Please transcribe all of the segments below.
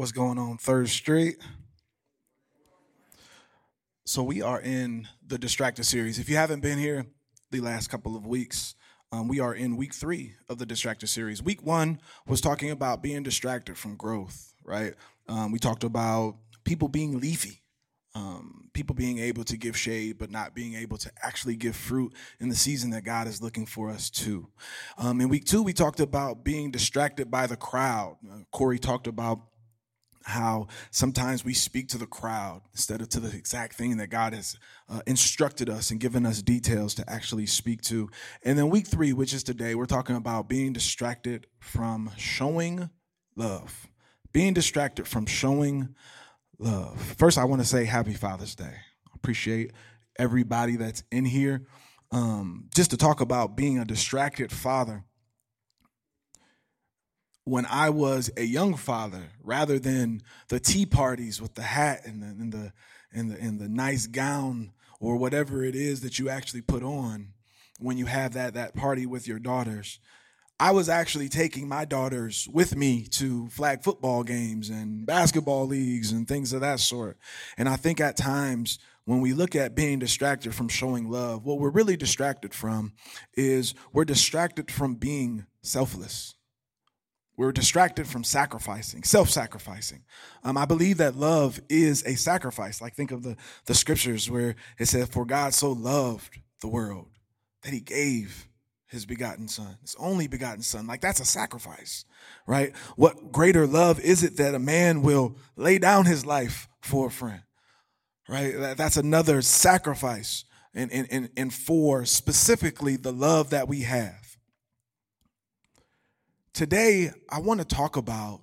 What's going on, Third Street? So, we are in the Distracted series. If you haven't been here the last couple of weeks, um, we are in week three of the Distracted series. Week one was talking about being distracted from growth, right? Um, we talked about people being leafy, um, people being able to give shade, but not being able to actually give fruit in the season that God is looking for us to. Um, in week two, we talked about being distracted by the crowd. Uh, Corey talked about how sometimes we speak to the crowd instead of to the exact thing that God has uh, instructed us and given us details to actually speak to. And then week three, which is today, we're talking about being distracted from showing love. Being distracted from showing love. First, I want to say happy Father's Day. I appreciate everybody that's in here. Um, just to talk about being a distracted father when I was a young father, rather than the tea parties with the hat and the and the and the, and the nice gown or whatever it is that you actually put on when you have that that party with your daughters. I was actually taking my daughters with me to flag football games and basketball leagues and things of that sort. And I think at times when we look at being distracted from showing love, what we're really distracted from is we're distracted from being selfless. We're distracted from sacrificing, self sacrificing. Um, I believe that love is a sacrifice. Like, think of the, the scriptures where it says, For God so loved the world that he gave his begotten son, his only begotten son. Like, that's a sacrifice, right? What greater love is it that a man will lay down his life for a friend, right? That's another sacrifice. And, and, and for specifically the love that we have. Today, I want to talk about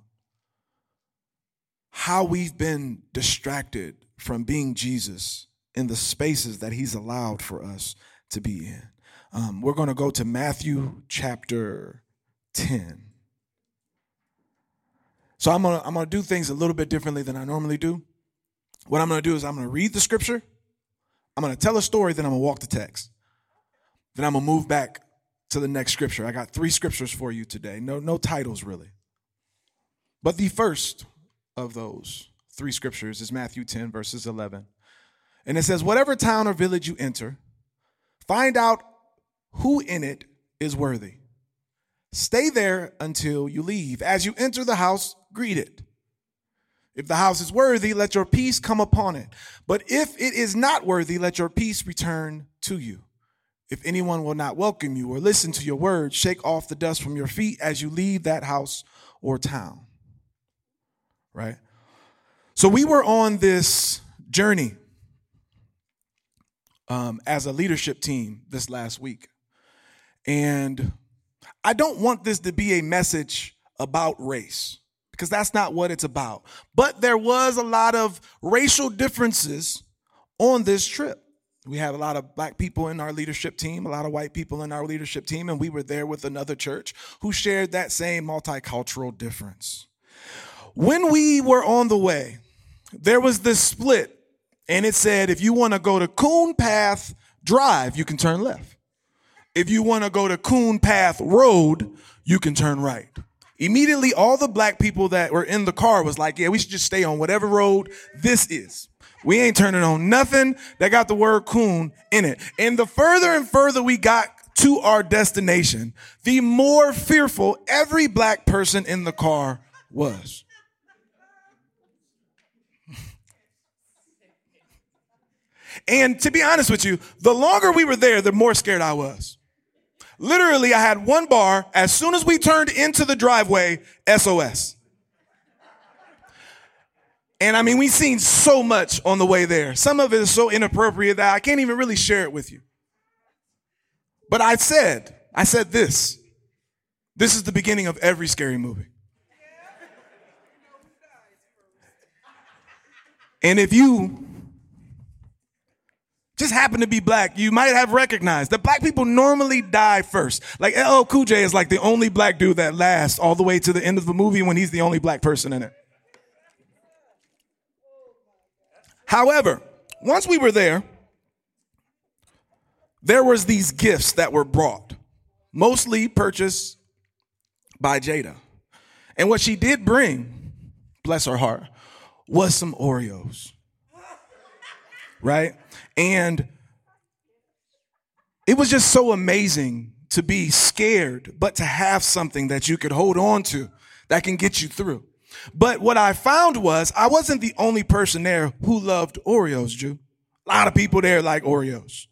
how we've been distracted from being Jesus in the spaces that he's allowed for us to be in. Um, we're going to go to Matthew chapter 10. So I'm going to I'm going to do things a little bit differently than I normally do. What I'm going to do is I'm going to read the scripture, I'm going to tell a story, then I'm going to walk the text. Then I'm going to move back to the next scripture. I got three scriptures for you today. No, no titles really. But the first of those three scriptures is Matthew 10, verses 11. And it says, Whatever town or village you enter, find out who in it is worthy. Stay there until you leave. As you enter the house, greet it. If the house is worthy, let your peace come upon it. But if it is not worthy, let your peace return to you. If anyone will not welcome you or listen to your words, shake off the dust from your feet as you leave that house or town. Right? So we were on this journey um, as a leadership team this last week. And I don't want this to be a message about race because that's not what it's about. But there was a lot of racial differences on this trip. We have a lot of black people in our leadership team, a lot of white people in our leadership team, and we were there with another church who shared that same multicultural difference. When we were on the way, there was this split, and it said if you want to go to Coon Path Drive, you can turn left. If you want to go to Coon Path Road, you can turn right. Immediately, all the black people that were in the car was like, yeah, we should just stay on whatever road this is. We ain't turning on nothing that got the word coon in it. And the further and further we got to our destination, the more fearful every black person in the car was. And to be honest with you, the longer we were there, the more scared I was. Literally, I had one bar. As soon as we turned into the driveway, SOS. And I mean, we've seen so much on the way there. Some of it is so inappropriate that I can't even really share it with you. But I said, I said this. This is the beginning of every scary movie. And if you just happen to be black, you might have recognized that black people normally die first. Like LL Cool J is like the only black dude that lasts all the way to the end of the movie when he's the only black person in it. However, once we were there, there was these gifts that were brought, mostly purchased by Jada. And what she did bring bless her heart, was some Oreos. Right? And it was just so amazing to be scared, but to have something that you could hold on to that can get you through. But what I found was I wasn't the only person there who loved Oreos, Jew. A lot of people there like Oreos.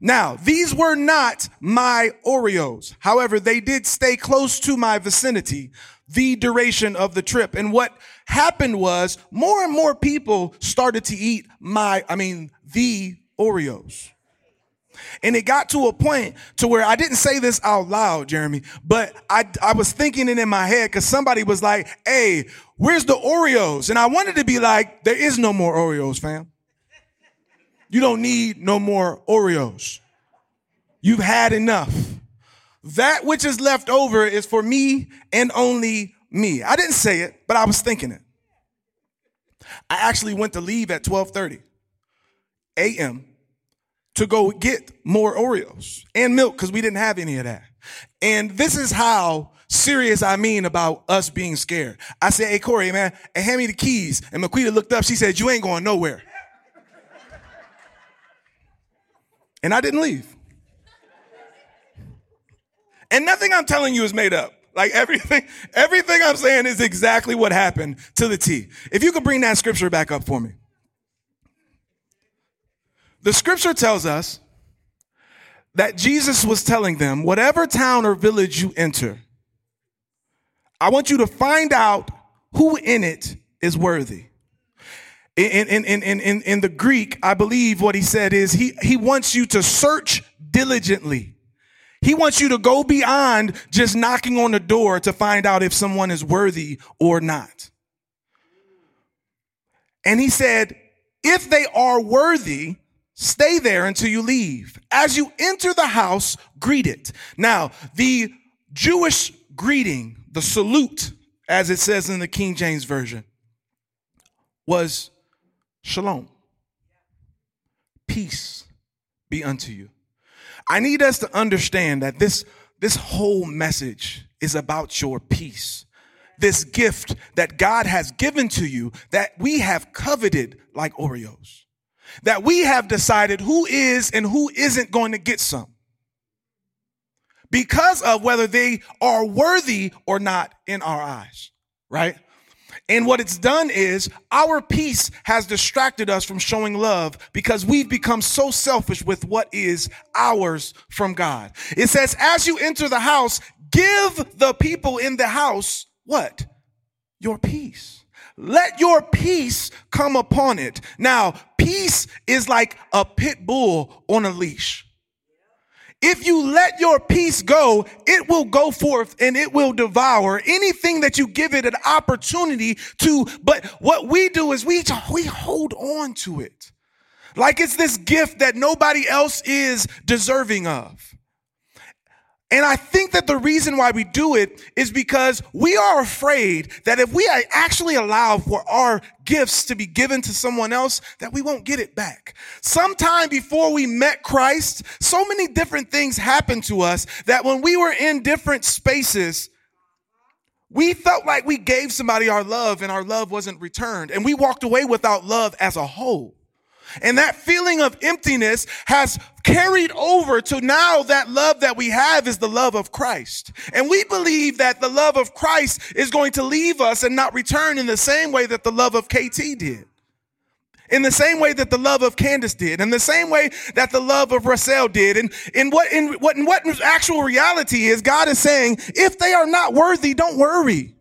Now, these were not my Oreos. However, they did stay close to my vicinity the duration of the trip. And what happened was more and more people started to eat my, I mean, the Oreos. And it got to a point to where I didn't say this out loud, Jeremy, but I, I was thinking it in my head because somebody was like, hey, where's the Oreos? And I wanted to be like, there is no more Oreos, fam. You don't need no more Oreos. You've had enough. That which is left over is for me and only me. I didn't say it, but I was thinking it. I actually went to leave at 12:30 a.m. to go get more Oreos and milk because we didn't have any of that. And this is how serious I mean about us being scared. I said, hey, Corey, man, and hand me the keys. And Maquita looked up. She said, you ain't going nowhere. and I didn't leave. And nothing I'm telling you is made up. Like everything, everything I'm saying is exactly what happened to the T. If you could bring that scripture back up for me. The scripture tells us that Jesus was telling them, whatever town or village you enter, I want you to find out who in it is worthy. In, in, in, in, in in the Greek, I believe what he said is he, he wants you to search diligently. He wants you to go beyond just knocking on the door to find out if someone is worthy or not. And he said, if they are worthy, stay there until you leave. As you enter the house, greet it. Now, the Jewish greeting the salute, as it says in the King James Version, was shalom. Peace be unto you. I need us to understand that this, this whole message is about your peace. This gift that God has given to you that we have coveted like Oreos. That we have decided who is and who isn't going to get some because of whether they are worthy or not in our eyes, right? And what it's done is our peace has distracted us from showing love because we've become so selfish with what is ours from God. It says, as you enter the house, give the people in the house what? Your peace. Let your peace come upon it. Now, peace is like a pit bull on a leash. If you let your peace go, it will go forth and it will devour anything that you give it an opportunity to. But what we do is we, we hold on to it. Like it's this gift that nobody else is deserving of. And I think that the reason why we do it is because we are afraid that if we actually allow for our gifts to be given to someone else, that we won't get it back. Sometime before we met Christ, so many different things happened to us that when we were in different spaces, we felt like we gave somebody our love and our love wasn't returned. And we walked away without love as a whole. And that feeling of emptiness has carried over to now that love that we have is the love of Christ. And we believe that the love of Christ is going to leave us and not return in the same way that the love of KT did. In the same way that the love of Candace did, in the same way that the love of Russell did, and in what in what in what actual reality is, God is saying, if they are not worthy, don't worry.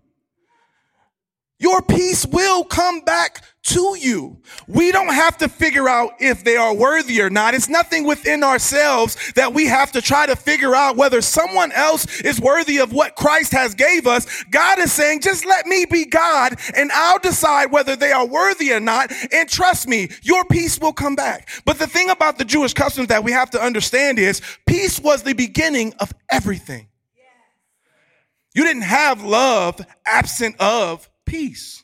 Your peace will come back to you. We don't have to figure out if they are worthy or not. It's nothing within ourselves that we have to try to figure out whether someone else is worthy of what Christ has gave us. God is saying, just let me be God and I'll decide whether they are worthy or not. And trust me, your peace will come back. But the thing about the Jewish customs that we have to understand is peace was the beginning of everything. You didn't have love absent of peace.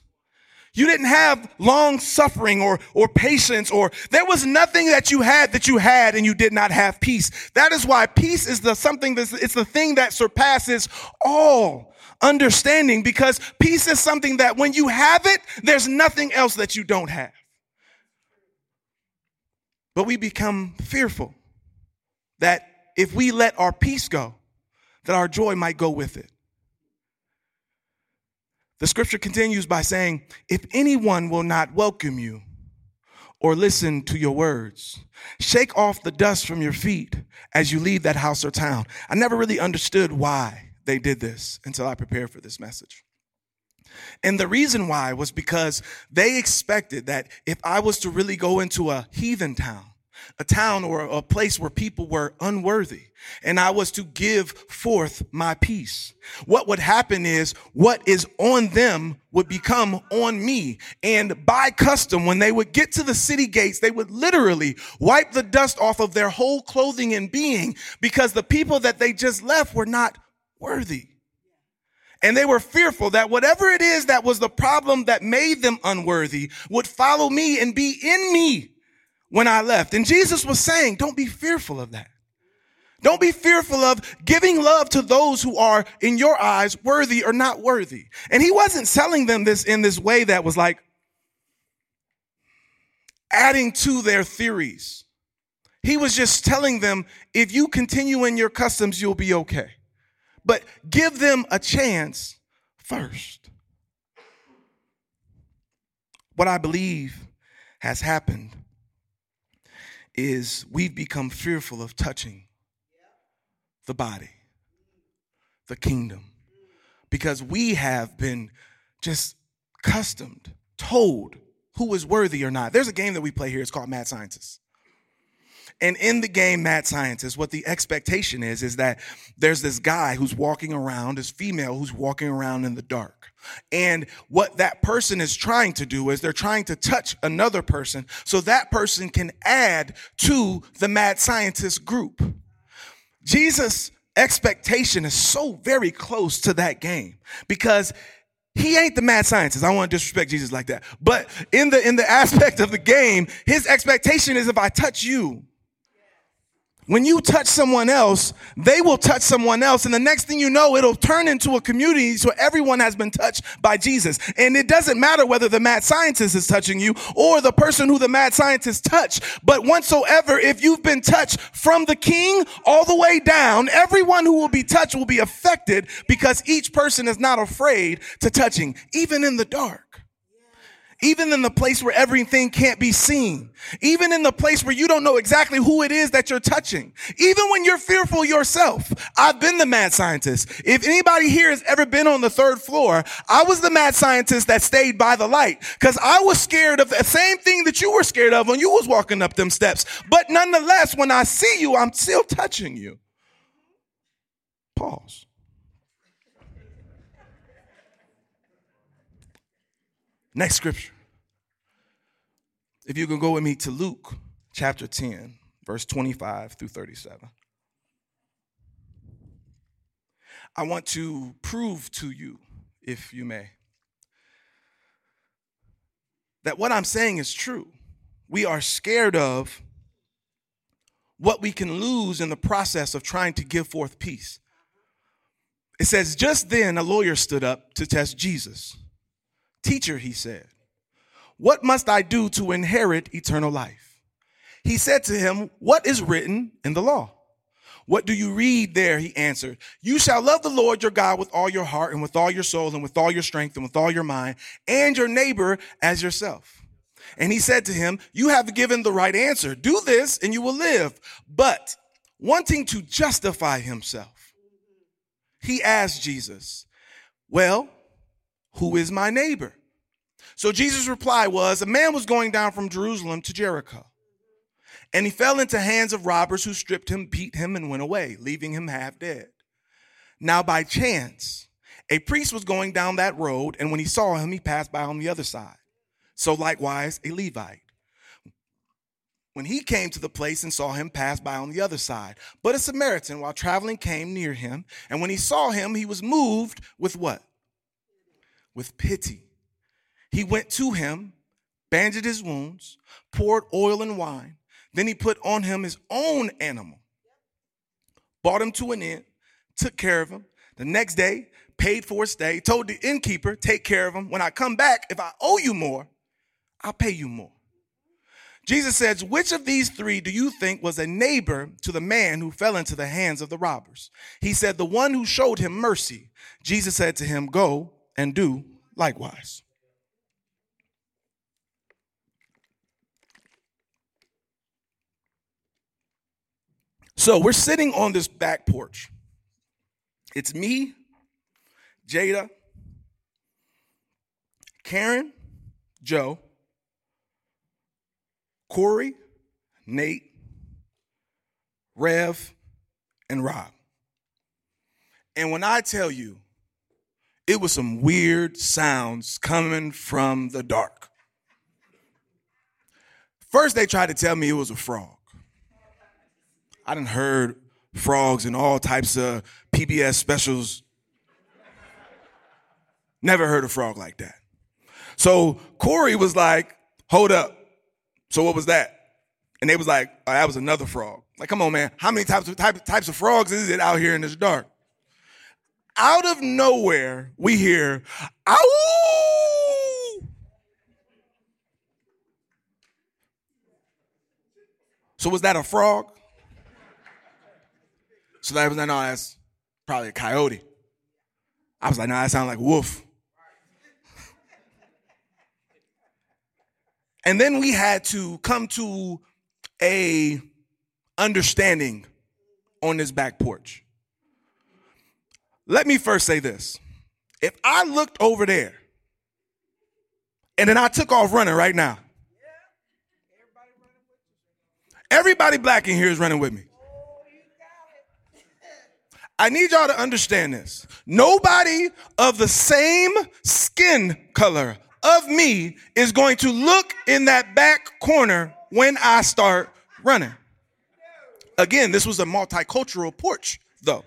You didn't have long suffering or, or patience or there was nothing that you had that you had and you did not have peace. That is why peace is the something that's, it's the thing that surpasses all understanding because peace is something that when you have it, there's nothing else that you don't have. But we become fearful that if we let our peace go, that our joy might go with it. The scripture continues by saying, If anyone will not welcome you or listen to your words, shake off the dust from your feet as you leave that house or town. I never really understood why they did this until I prepared for this message. And the reason why was because they expected that if I was to really go into a heathen town, a town or a place where people were unworthy and I was to give forth my peace. What would happen is what is on them would become on me. And by custom, when they would get to the city gates, they would literally wipe the dust off of their whole clothing and being because the people that they just left were not worthy. And they were fearful that whatever it is that was the problem that made them unworthy would follow me and be in me when I left. And Jesus was saying, don't be fearful of that. Don't be fearful of giving love to those who are in your eyes worthy or not worthy. And he wasn't selling them this in this way that was like adding to their theories. He was just telling them, if you continue in your customs, you'll be okay. But give them a chance first. What I believe has happened is we've become fearful of touching the body, the kingdom, because we have been just customed, told who is worthy or not. There's a game that we play here, it's called Mad Scientist. And in the game Mad Scientist, what the expectation is, is that there's this guy who's walking around, this female who's walking around in the dark. And what that person is trying to do is they're trying to touch another person so that person can add to the mad scientist group. Jesus' expectation is so very close to that game because he ain't the mad scientist. I don't want to disrespect Jesus like that. But in the in the aspect of the game, his expectation is if I touch you, when you touch someone else, they will touch someone else. And the next thing you know, it'll turn into a community so everyone has been touched by Jesus. And it doesn't matter whether the mad scientist is touching you or the person who the mad scientist touched. But whatsoever, if you've been touched from the king all the way down, everyone who will be touched will be affected because each person is not afraid to touching, even in the dark. Even in the place where everything can't be seen. Even in the place where you don't know exactly who it is that you're touching. Even when you're fearful yourself. I've been the mad scientist. If anybody here has ever been on the third floor, I was the mad scientist that stayed by the light because I was scared of the same thing that you were scared of when you was walking up them steps. But nonetheless, when I see you, I'm still touching you. Pause. Next scripture. If you can go with me to Luke chapter 10, verse 25 through 37. I want to prove to you, if you may, that what I'm saying is true. We are scared of what we can lose in the process of trying to give forth peace. It says, Just then a lawyer stood up to test Jesus. Teacher, he said, what must I do to inherit eternal life? He said to him, What is written in the law? What do you read there? He answered, You shall love the Lord your God with all your heart and with all your soul and with all your strength and with all your mind and your neighbor as yourself. And he said to him, You have given the right answer. Do this and you will live. But wanting to justify himself, he asked Jesus, Well, who is my neighbor? So Jesus' reply was, A man was going down from Jerusalem to Jericho. And he fell into hands of robbers who stripped him, beat him, and went away, leaving him half dead. Now, by chance, a priest was going down that road, and when he saw him, he passed by on the other side. So, likewise, a Levite. When he came to the place and saw him, pass by on the other side. But a Samaritan, while traveling, came near him, and when he saw him, he was moved with what? With pity he went to him, bandaged his wounds, poured oil and wine. Then he put on him his own animal, brought him to an inn, took care of him. The next day, paid for a stay, told the innkeeper, take care of him. When I come back, if I owe you more, I'll pay you more. Jesus says, Which of these three do you think was a neighbor to the man who fell into the hands of the robbers? He said, The one who showed him mercy. Jesus said to him, Go and do likewise. So we're sitting on this back porch. It's me, Jada, Karen, Joe, Corey, Nate, Rev, and Rob. And when I tell you, it was some weird sounds coming from the dark. First, they tried to tell me it was a frog. I done heard frogs in all types of PBS specials. Never heard a frog like that. So Corey was like, hold up. So what was that? And they was like, oh, that was another frog. Like, come on, man. How many types of type, types of frogs is it out here in this dark? Out of nowhere, we hear, ow! So was that a frog? So that was like, no, that's probably a coyote. I was like, no, that sounds like wolf. And then we had to come to a understanding on this back porch. Let me first say this. If I looked over there and then I took off running right now, everybody black in here is running with me. I need y'all to understand this. Nobody of the same skin color of me is going to look in that back corner when I start running. Again, this was a multicultural porch, though.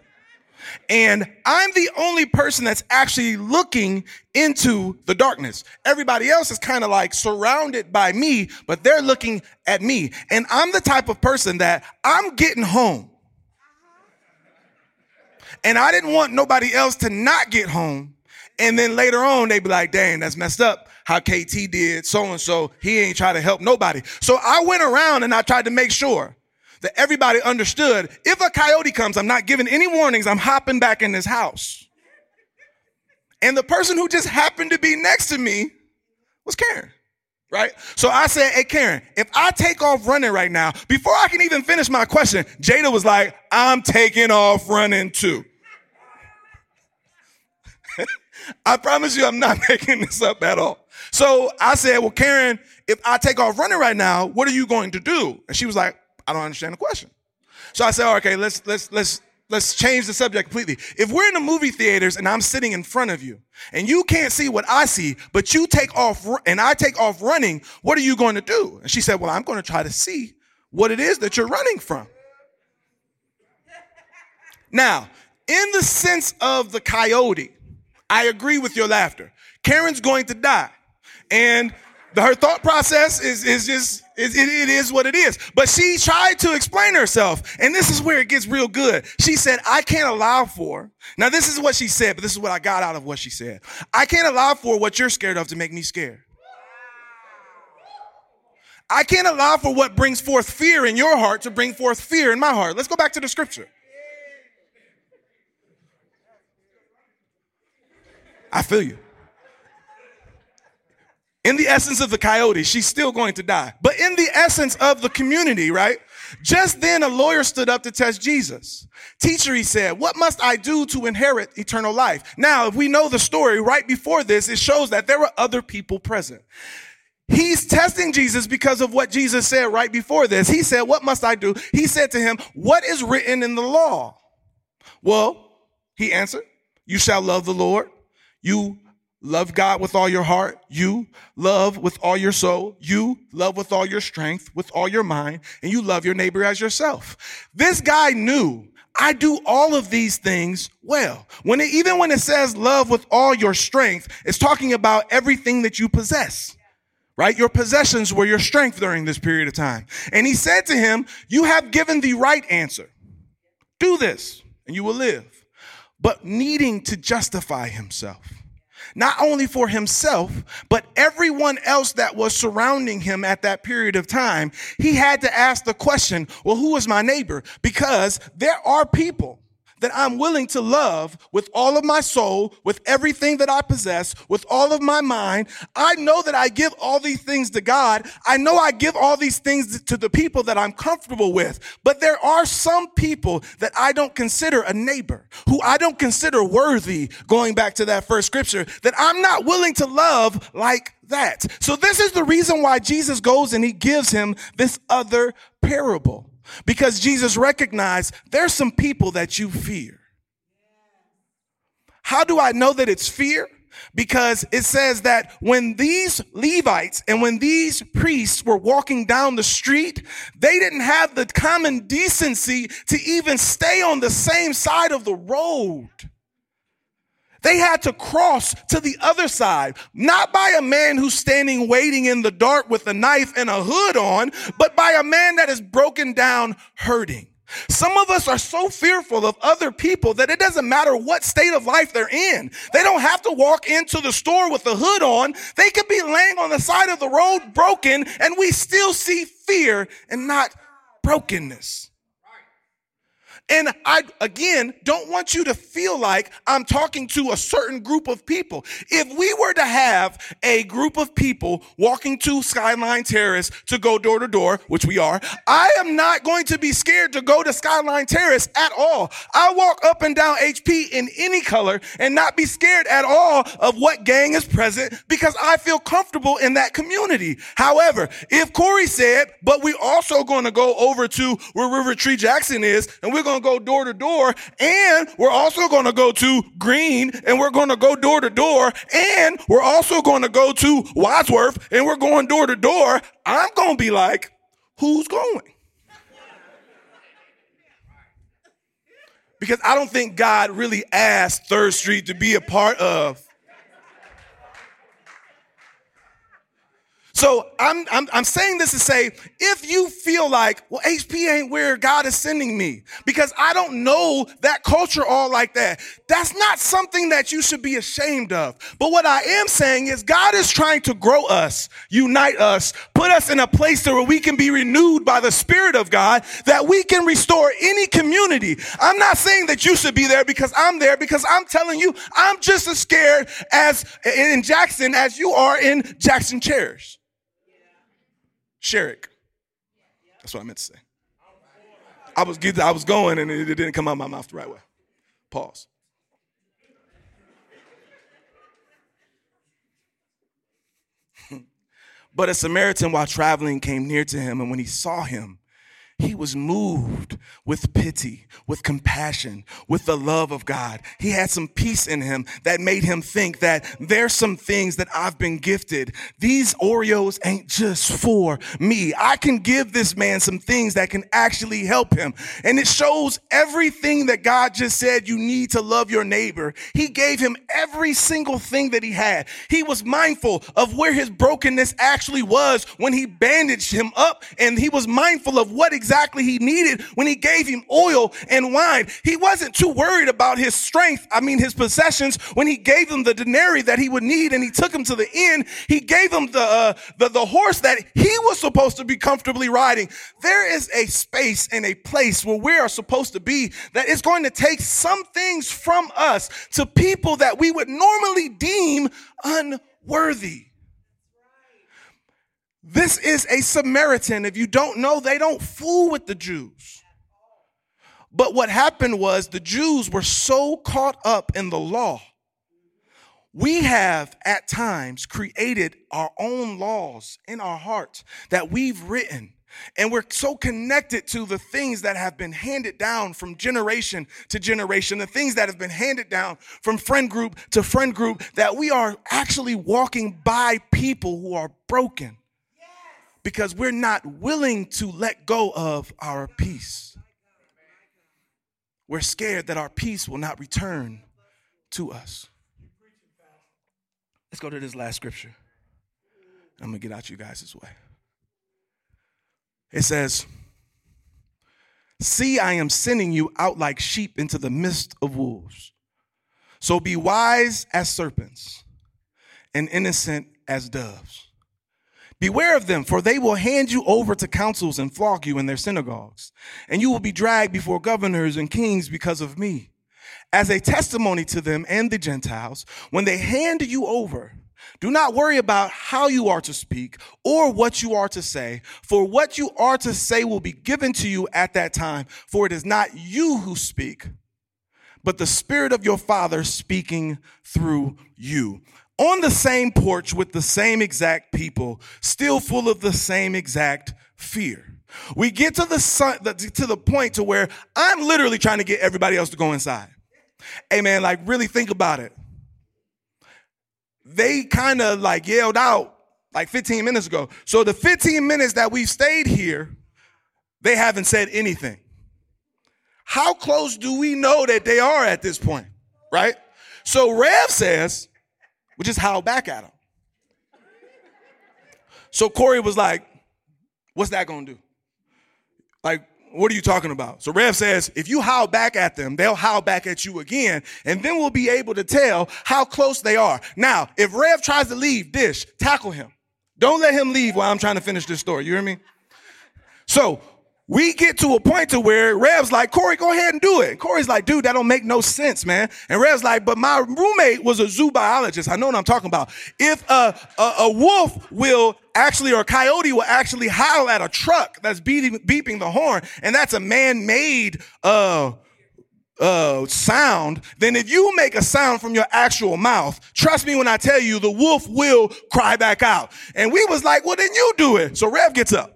And I'm the only person that's actually looking into the darkness. Everybody else is kind of like surrounded by me, but they're looking at me. And I'm the type of person that I'm getting home. And I didn't want nobody else to not get home and then later on, they'd be like, dang, that's messed up how KT did so and so. He ain't try to help nobody. So I went around and I tried to make sure that everybody understood if a coyote comes, I'm not giving any warnings. I'm hopping back in this house. And the person who just happened to be next to me was Karen. Right? So I said, Hey, Karen, if I take off running right now, before I can even finish my question, Jada was like, I'm taking off running too. I promise you, I'm not making this up at all. So I said, well, Karen, if I take off running right now, what are you going to do? And she was like, I don't understand the question. So I said, okay, let's, let's, let's, let's change the subject completely. If we're in the movie theaters and I'm sitting in front of you and you can't see what I see, but you take off and I take off running, what are you going to do? And she said, well, I'm going to try to see what it is that you're running from. Now, in the sense of the coyote, I agree with your laughter. Karen's going to die. And the, her thought process is, is just, is, it, it is what it is. But she tried to explain herself. And this is where it gets real good. She said, I can't allow for, now this is what she said, but this is what I got out of what she said. I can't allow for what you're scared of to make me scared. I can't allow for what brings forth fear in your heart to bring forth fear in my heart. Let's go back to the scripture. I feel you. In the essence of the coyote, she's still going to die. But in the essence of the community, right? Just then a lawyer stood up to test Jesus. Teacher, he said, what must I do to inherit eternal life? Now, if we know the story right before this, it shows that there were other people present. He's testing Jesus because of what Jesus said right before this. He said, what must I do? He said to him, what is written in the law? Well, he answered, you shall love the Lord you love God with all your heart. You love with all your soul. You love with all your strength, with all your mind, and you love your neighbor as yourself. This guy knew I do all of these things well. When it, even when it says love with all your strength, it's talking about everything that you possess. Right? Your possessions were your strength during this period of time. And he said to him, you have given the right answer. Do this and you will live. but needing to justify himself. Not only for himself, but everyone else that was surrounding him at that period of time, he had to ask the question, well, who is my neighbor? Because there are people that I'm willing to love with all of my soul, with everything that I possess, with all of my mind. I know that I give all these things to God. I know I give all these things to the people that I'm comfortable with. But there are some people that I don't consider a neighbor, who I don't consider worthy, going back to that first scripture, that I'm not willing to love like that. So this is the reason why Jesus goes and he gives him this other parable. Because Jesus recognized there's some people that you fear. How do I know that it's fear? Because it says that when these Levites and when these priests were walking down the street, they didn't have the common decency to even stay on the same side of the road. They had to cross to the other side, not by a man who's standing waiting in the dark with a knife and a hood on, but by a man that is broken down hurting. Some of us are so fearful of other people that it doesn't matter what state of life they're in. They don't have to walk into the store with the hood on. They could be laying on the side of the road broken and we still see fear and not brokenness. And I, again, don't want you to feel like I'm talking to a certain group of people. If we were to have a group of people walking to Skyline Terrace to go door to door, which we are, I am not going to be scared to go to Skyline Terrace at all. I walk up and down HP in any color and not be scared at all of what gang is present because I feel comfortable in that community. However, if Corey said, but we're also going to go over to where River Tree Jackson is and we're going going to go door to door and we're also going to go to Green and we're going to go door to door and we're also going to go to Wadsworth and we're going door to door. I'm going to be like, who's going? Because I don't think God really asked Third Street to be a part of So I'm, I'm, I'm saying this to say, if you feel like, well, HP ain't where God is sending me because I don't know that culture all like that, that's not something that you should be ashamed of. But what I am saying is God is trying to grow us, unite us, put us in a place where we can be renewed by the Spirit of God, that we can restore any community. I'm not saying that you should be there because I'm there because I'm telling you, I'm just as scared as in Jackson as you are in Jackson Chairs. Sherrick. That's what I meant to say. I was I was going and it didn't come out of my mouth the right way. Pause. but a Samaritan while traveling came near to him, and when he saw him, he was moved with pity, with compassion, with the love of God. He had some peace in him that made him think that there's some things that I've been gifted. These Oreos ain't just for me. I can give this man some things that can actually help him. And it shows everything that God just said you need to love your neighbor. He gave him every single thing that he had. He was mindful of where his brokenness actually was when he bandaged him up and he was mindful of what exactly exactly he needed when he gave him oil and wine. He wasn't too worried about his strength, I mean, his possessions, when he gave him the denarii that he would need and he took him to the inn. He gave him the, uh, the, the horse that he was supposed to be comfortably riding. There is a space and a place where we are supposed to be that is going to take some things from us to people that we would normally deem unworthy. This is a Samaritan. If you don't know, they don't fool with the Jews. But what happened was the Jews were so caught up in the law. We have at times created our own laws in our hearts that we've written. And we're so connected to the things that have been handed down from generation to generation, the things that have been handed down from friend group to friend group, that we are actually walking by people who are broken because we're not willing to let go of our peace. We're scared that our peace will not return to us. Let's go to this last scripture. I'm going to get out you guys' this way. It says, See, I am sending you out like sheep into the midst of wolves. So be wise as serpents and innocent as doves. Beware of them, for they will hand you over to councils and flog you in their synagogues, and you will be dragged before governors and kings because of me. As a testimony to them and the Gentiles, when they hand you over, do not worry about how you are to speak or what you are to say, for what you are to say will be given to you at that time, for it is not you who speak, but the Spirit of your Father speaking through you on the same porch with the same exact people, still full of the same exact fear. We get to the sun, to the point to where I'm literally trying to get everybody else to go inside. Hey man, like really think about it. They kind of like yelled out like 15 minutes ago. So the 15 minutes that we've stayed here, they haven't said anything. How close do we know that they are at this point? Right? So Rev says, we just howled back at him. So Corey was like, What's that gonna do? Like, what are you talking about? So Rev says, if you howl back at them, they'll howl back at you again, and then we'll be able to tell how close they are. Now, if Rev tries to leave, dish, tackle him. Don't let him leave while I'm trying to finish this story. You hear me? So we get to a point to where Rev's like, Corey, go ahead and do it. Corey's like, dude, that don't make no sense, man. And Rev's like, but my roommate was a zoo biologist. I know what I'm talking about. If a, a, a wolf will actually, or a coyote will actually howl at a truck that's beating, beeping the horn, and that's a man-made, uh, uh, sound, then if you make a sound from your actual mouth, trust me when I tell you, the wolf will cry back out. And we was like, well, then you do it. So Rev gets up.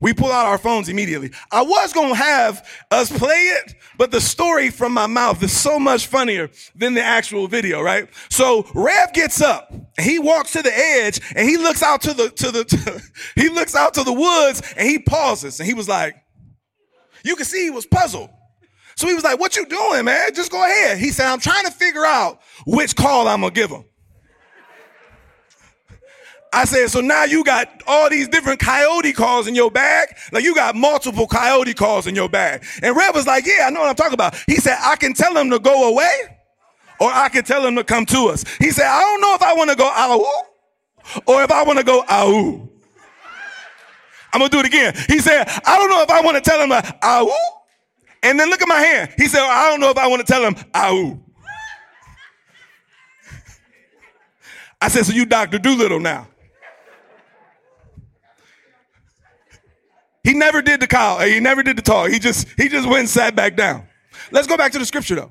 We pull out our phones immediately. I was going to have us play it, but the story from my mouth is so much funnier than the actual video, right? So Rev gets up, he walks to the edge and he looks out to the, to the, to, he looks out to the woods and he pauses and he was like, you can see he was puzzled. So he was like, what you doing, man? Just go ahead. He said, I'm trying to figure out which call I'm to give him. I said, so now you got all these different coyote calls in your bag. Like you got multiple coyote calls in your bag. And Rev was like, yeah, I know what I'm talking about. He said, I can tell him to go away or I can tell him to come to us. He said, I don't know if I want to go ow or if I want to go ow. I'm going to do it again. He said, I don't know if I want to tell him ow. And then look at my hand. He said, I don't know if I want to tell him ow. I said, so you Dr. Dolittle now. He never did the call. He never did the talk. He just he just went and sat back down. Let's go back to the scripture though.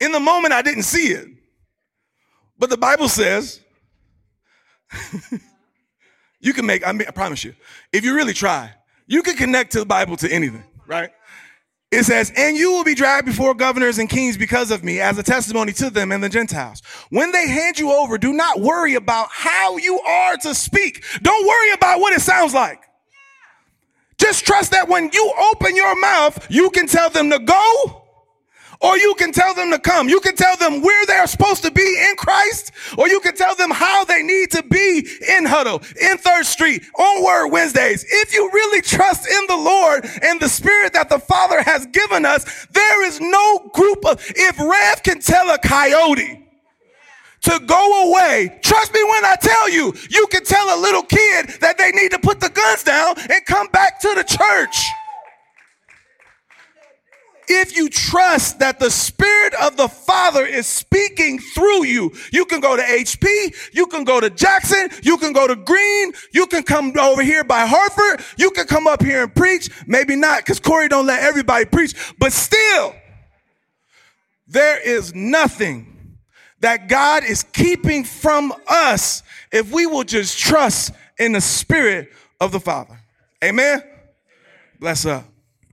In the moment, I didn't see it. But the Bible says you can make, I, mean, I promise you, if you really try, you can connect to the Bible to anything, right? It says, and you will be dragged before governors and kings because of me as a testimony to them and the Gentiles. When they hand you over, do not worry about how you are to speak. Don't worry about what it sounds like. Just trust that when you open your mouth, you can tell them to go or you can tell them to come. You can tell them where they're supposed to be in Christ, or you can tell them how they need to be in Huddle, in Third Street, on Word Wednesdays. If you really trust in the Lord and the Spirit that the Father has given us, there is no group of, if Rev can tell a coyote, to go away. Trust me when I tell you, you can tell a little kid that they need to put the guns down and come back to the church if you trust that the Spirit of the Father is speaking through you, you can go to HP, you can go to Jackson, you can go to Green, you can come over here by Hartford, you can come up here and preach. Maybe not, because Corey don't let everybody preach, but still, there is nothing that God is keeping from us if we will just trust in the Spirit of the Father. Amen? Bless up.